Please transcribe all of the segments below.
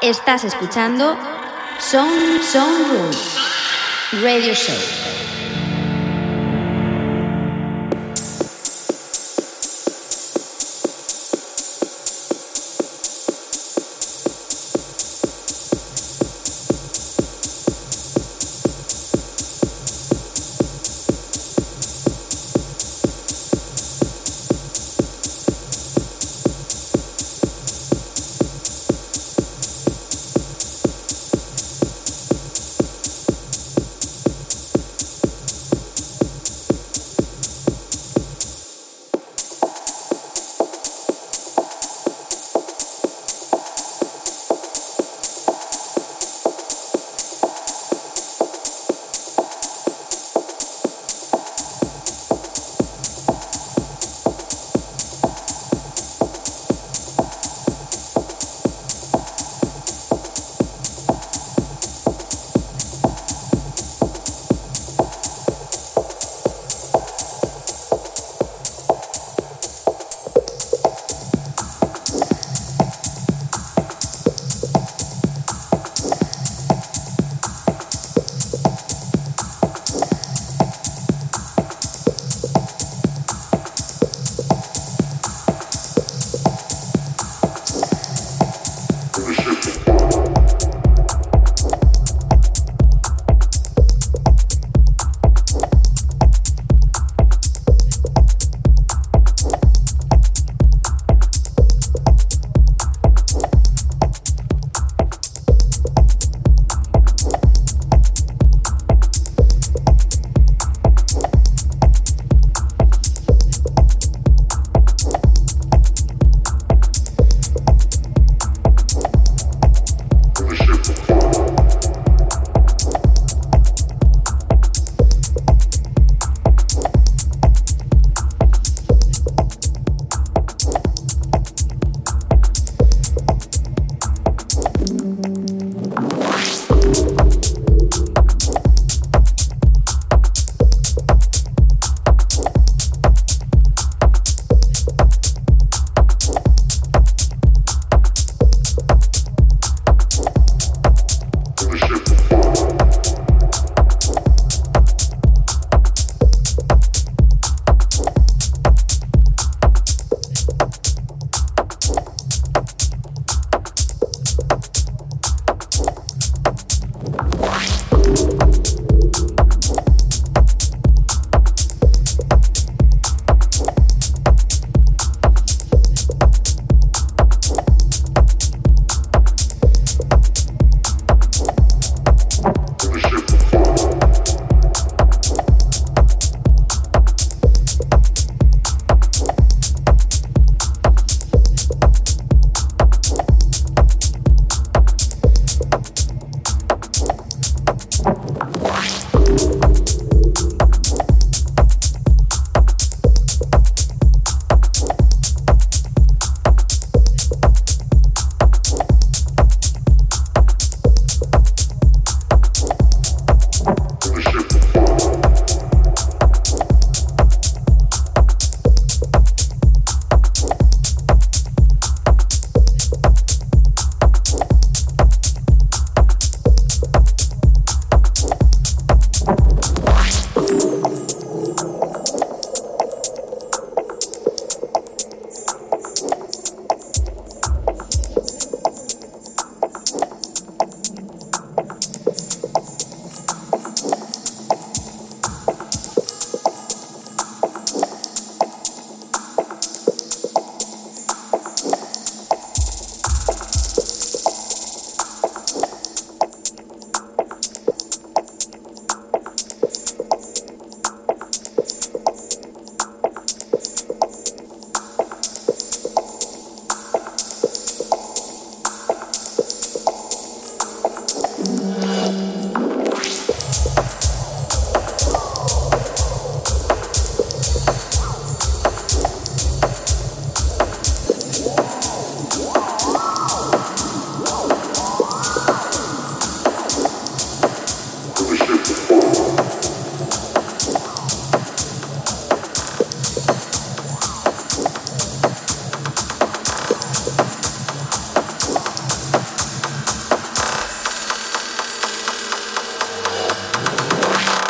Estás escuchando Sound, Sound Room Radio Show.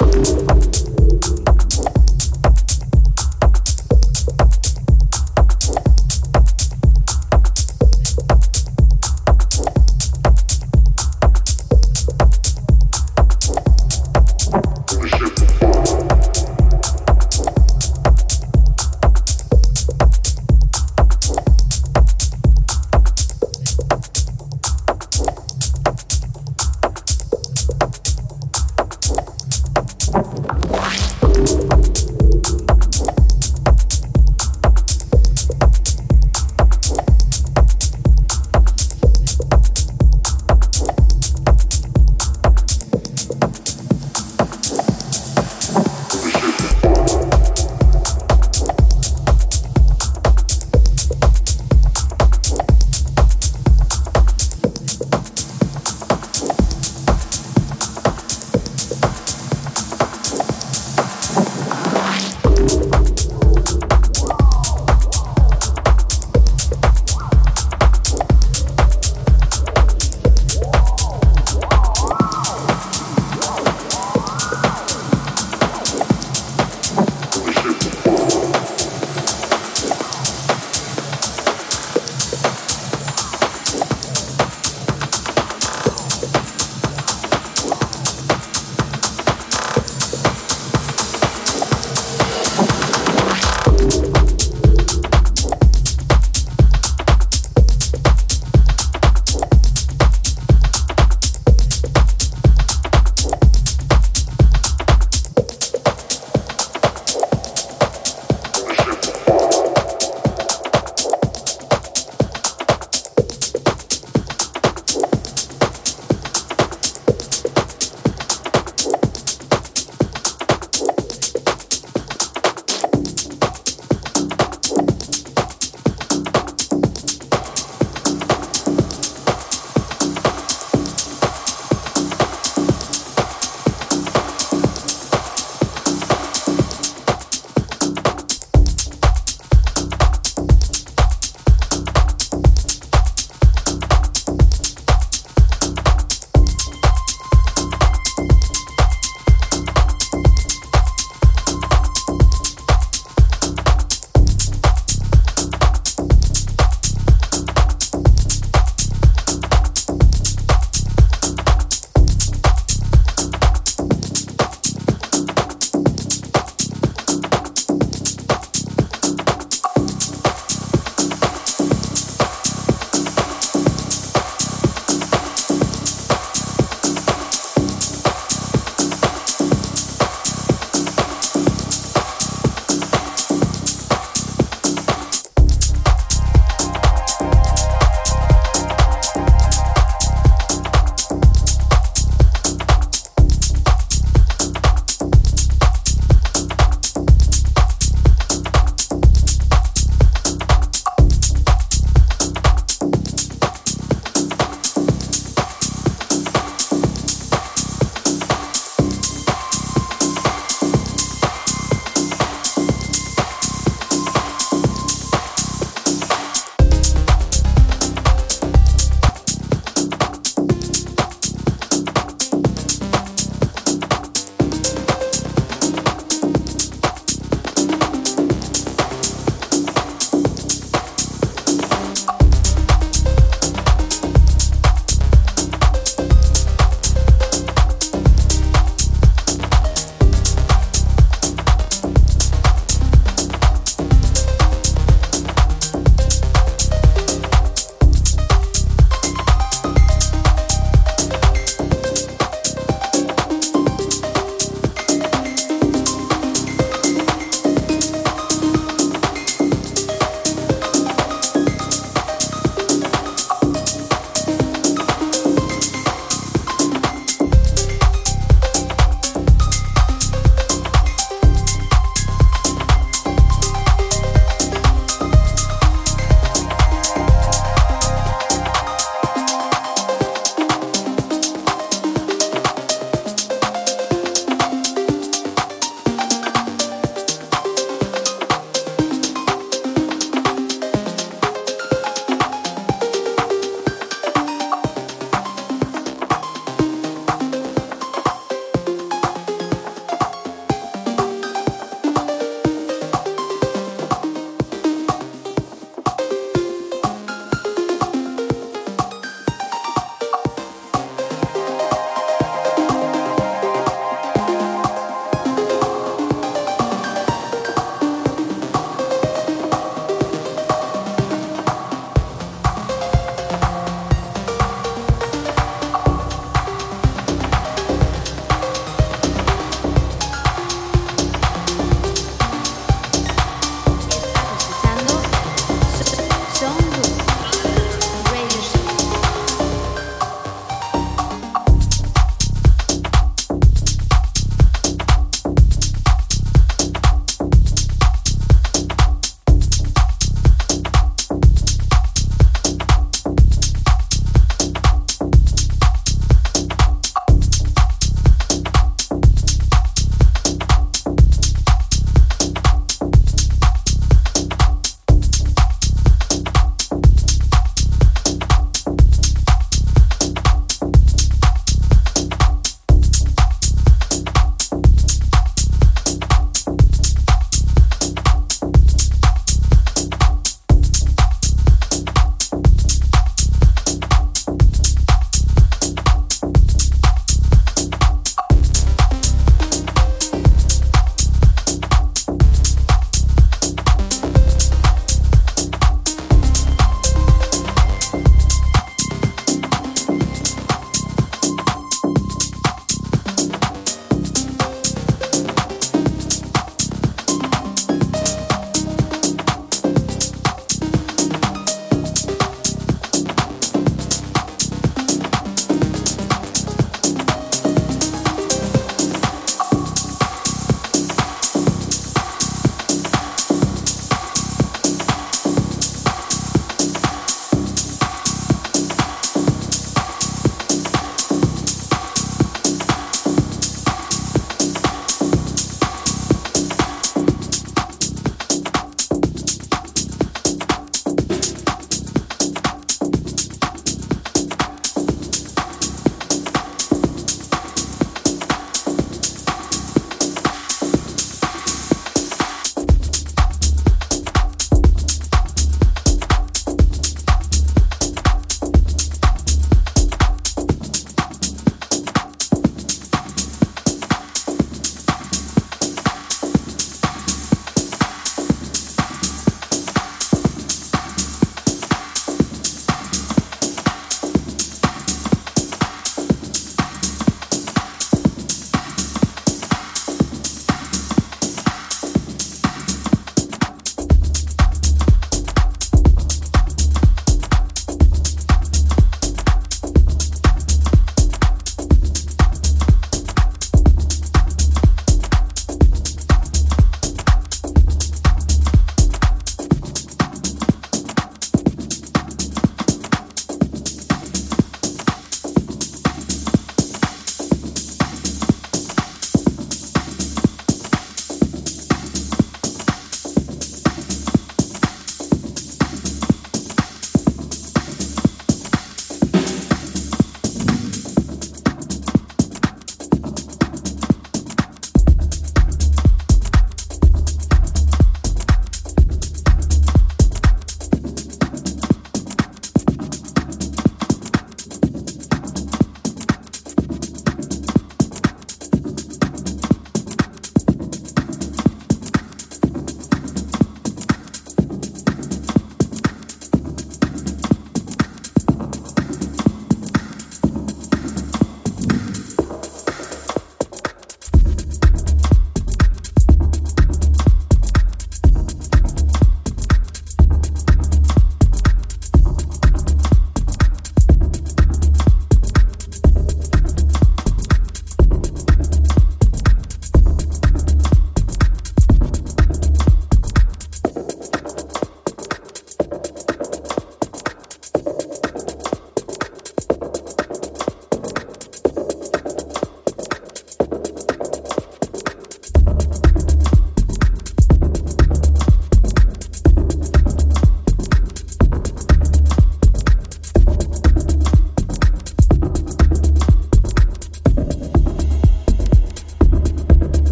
you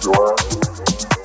Do I?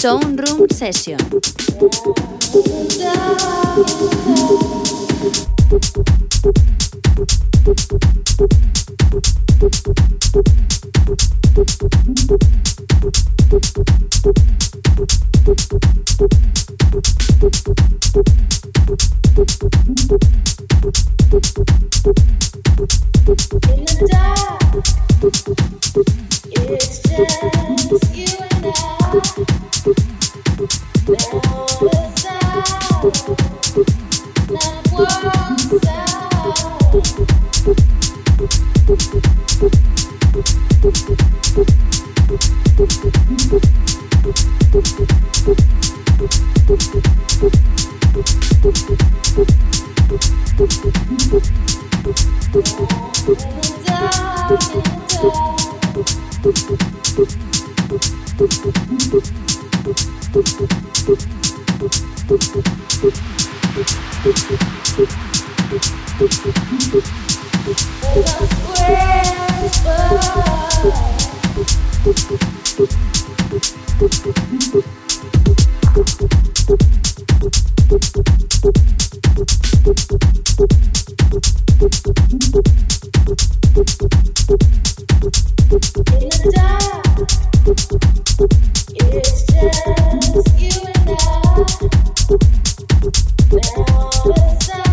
Sound Room Session. In the dark it's just Now it's time.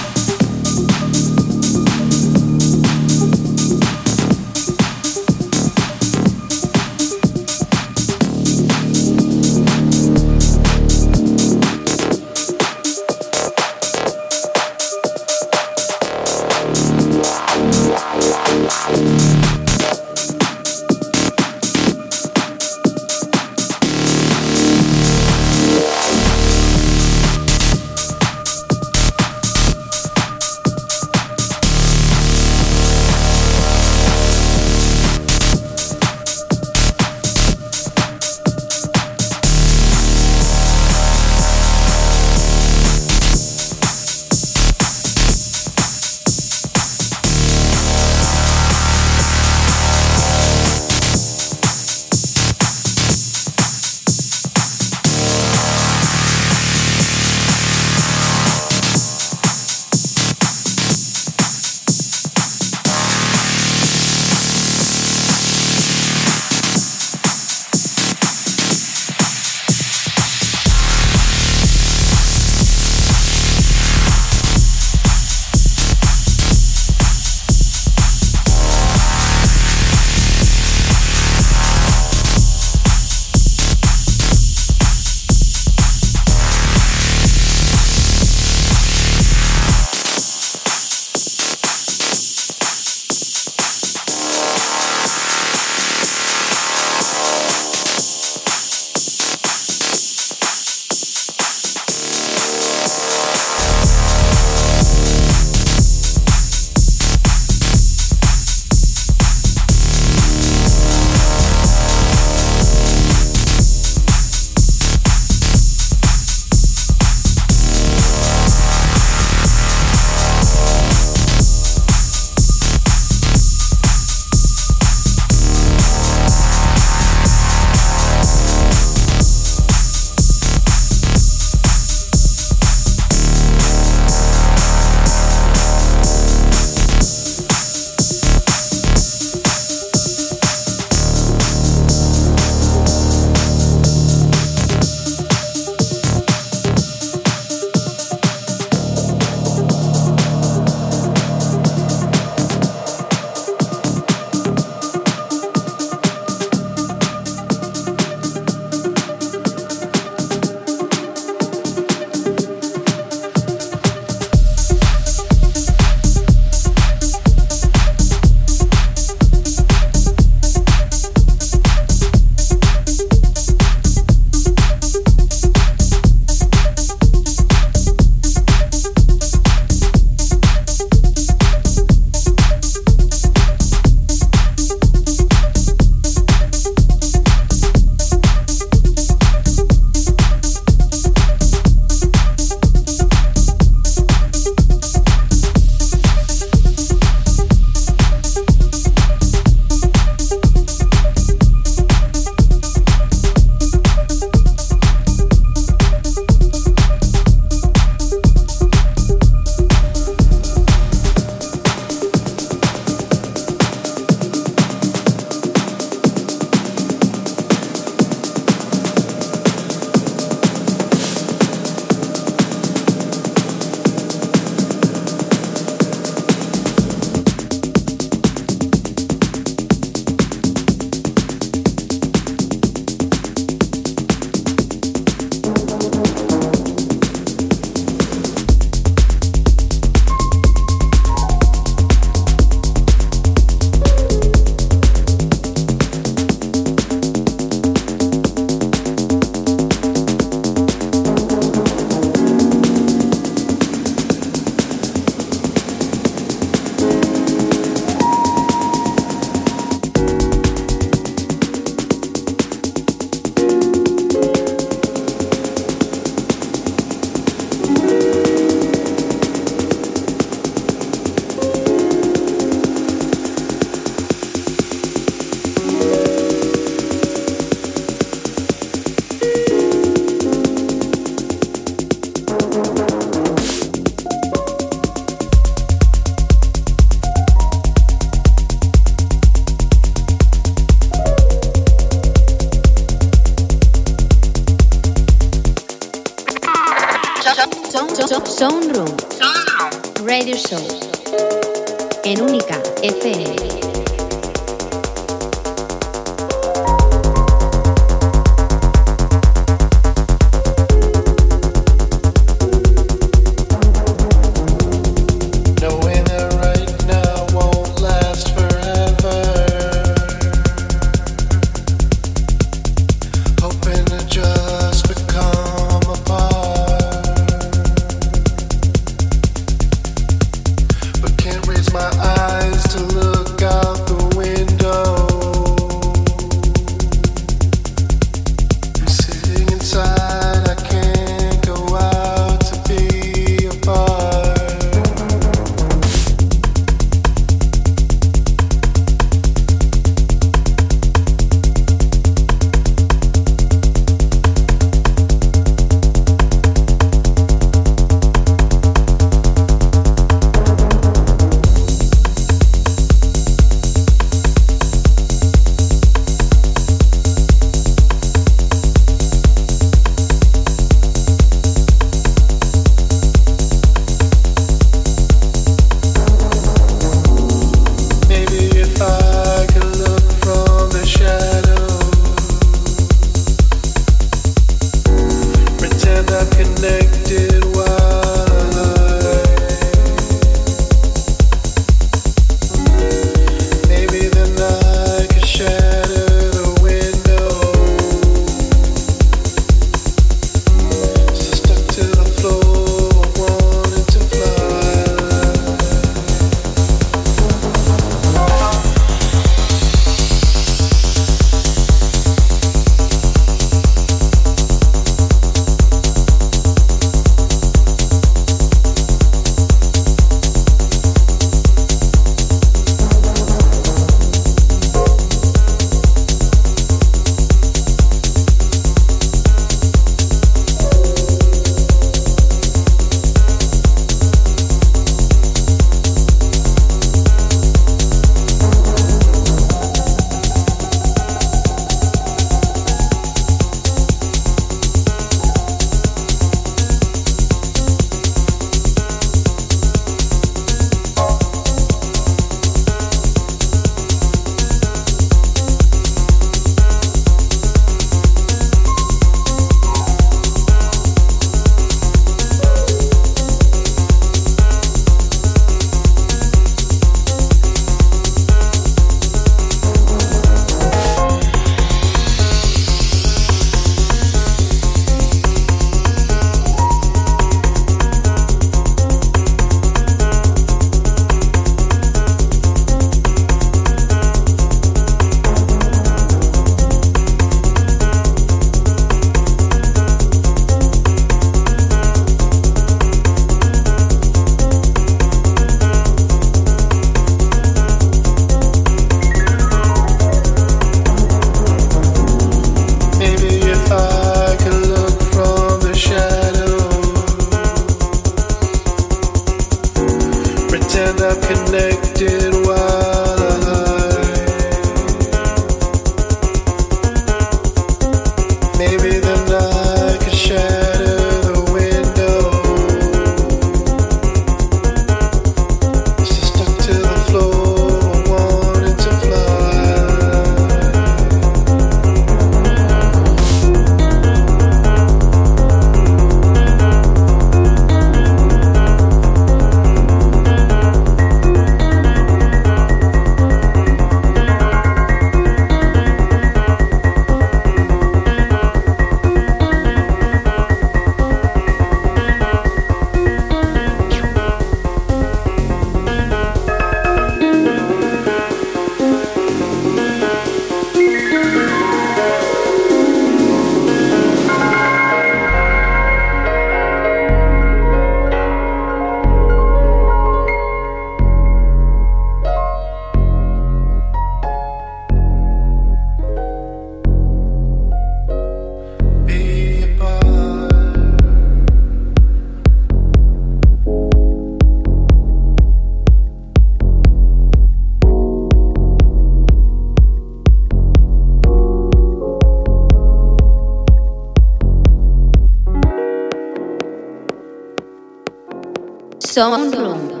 Sound Room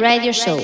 Radio Show.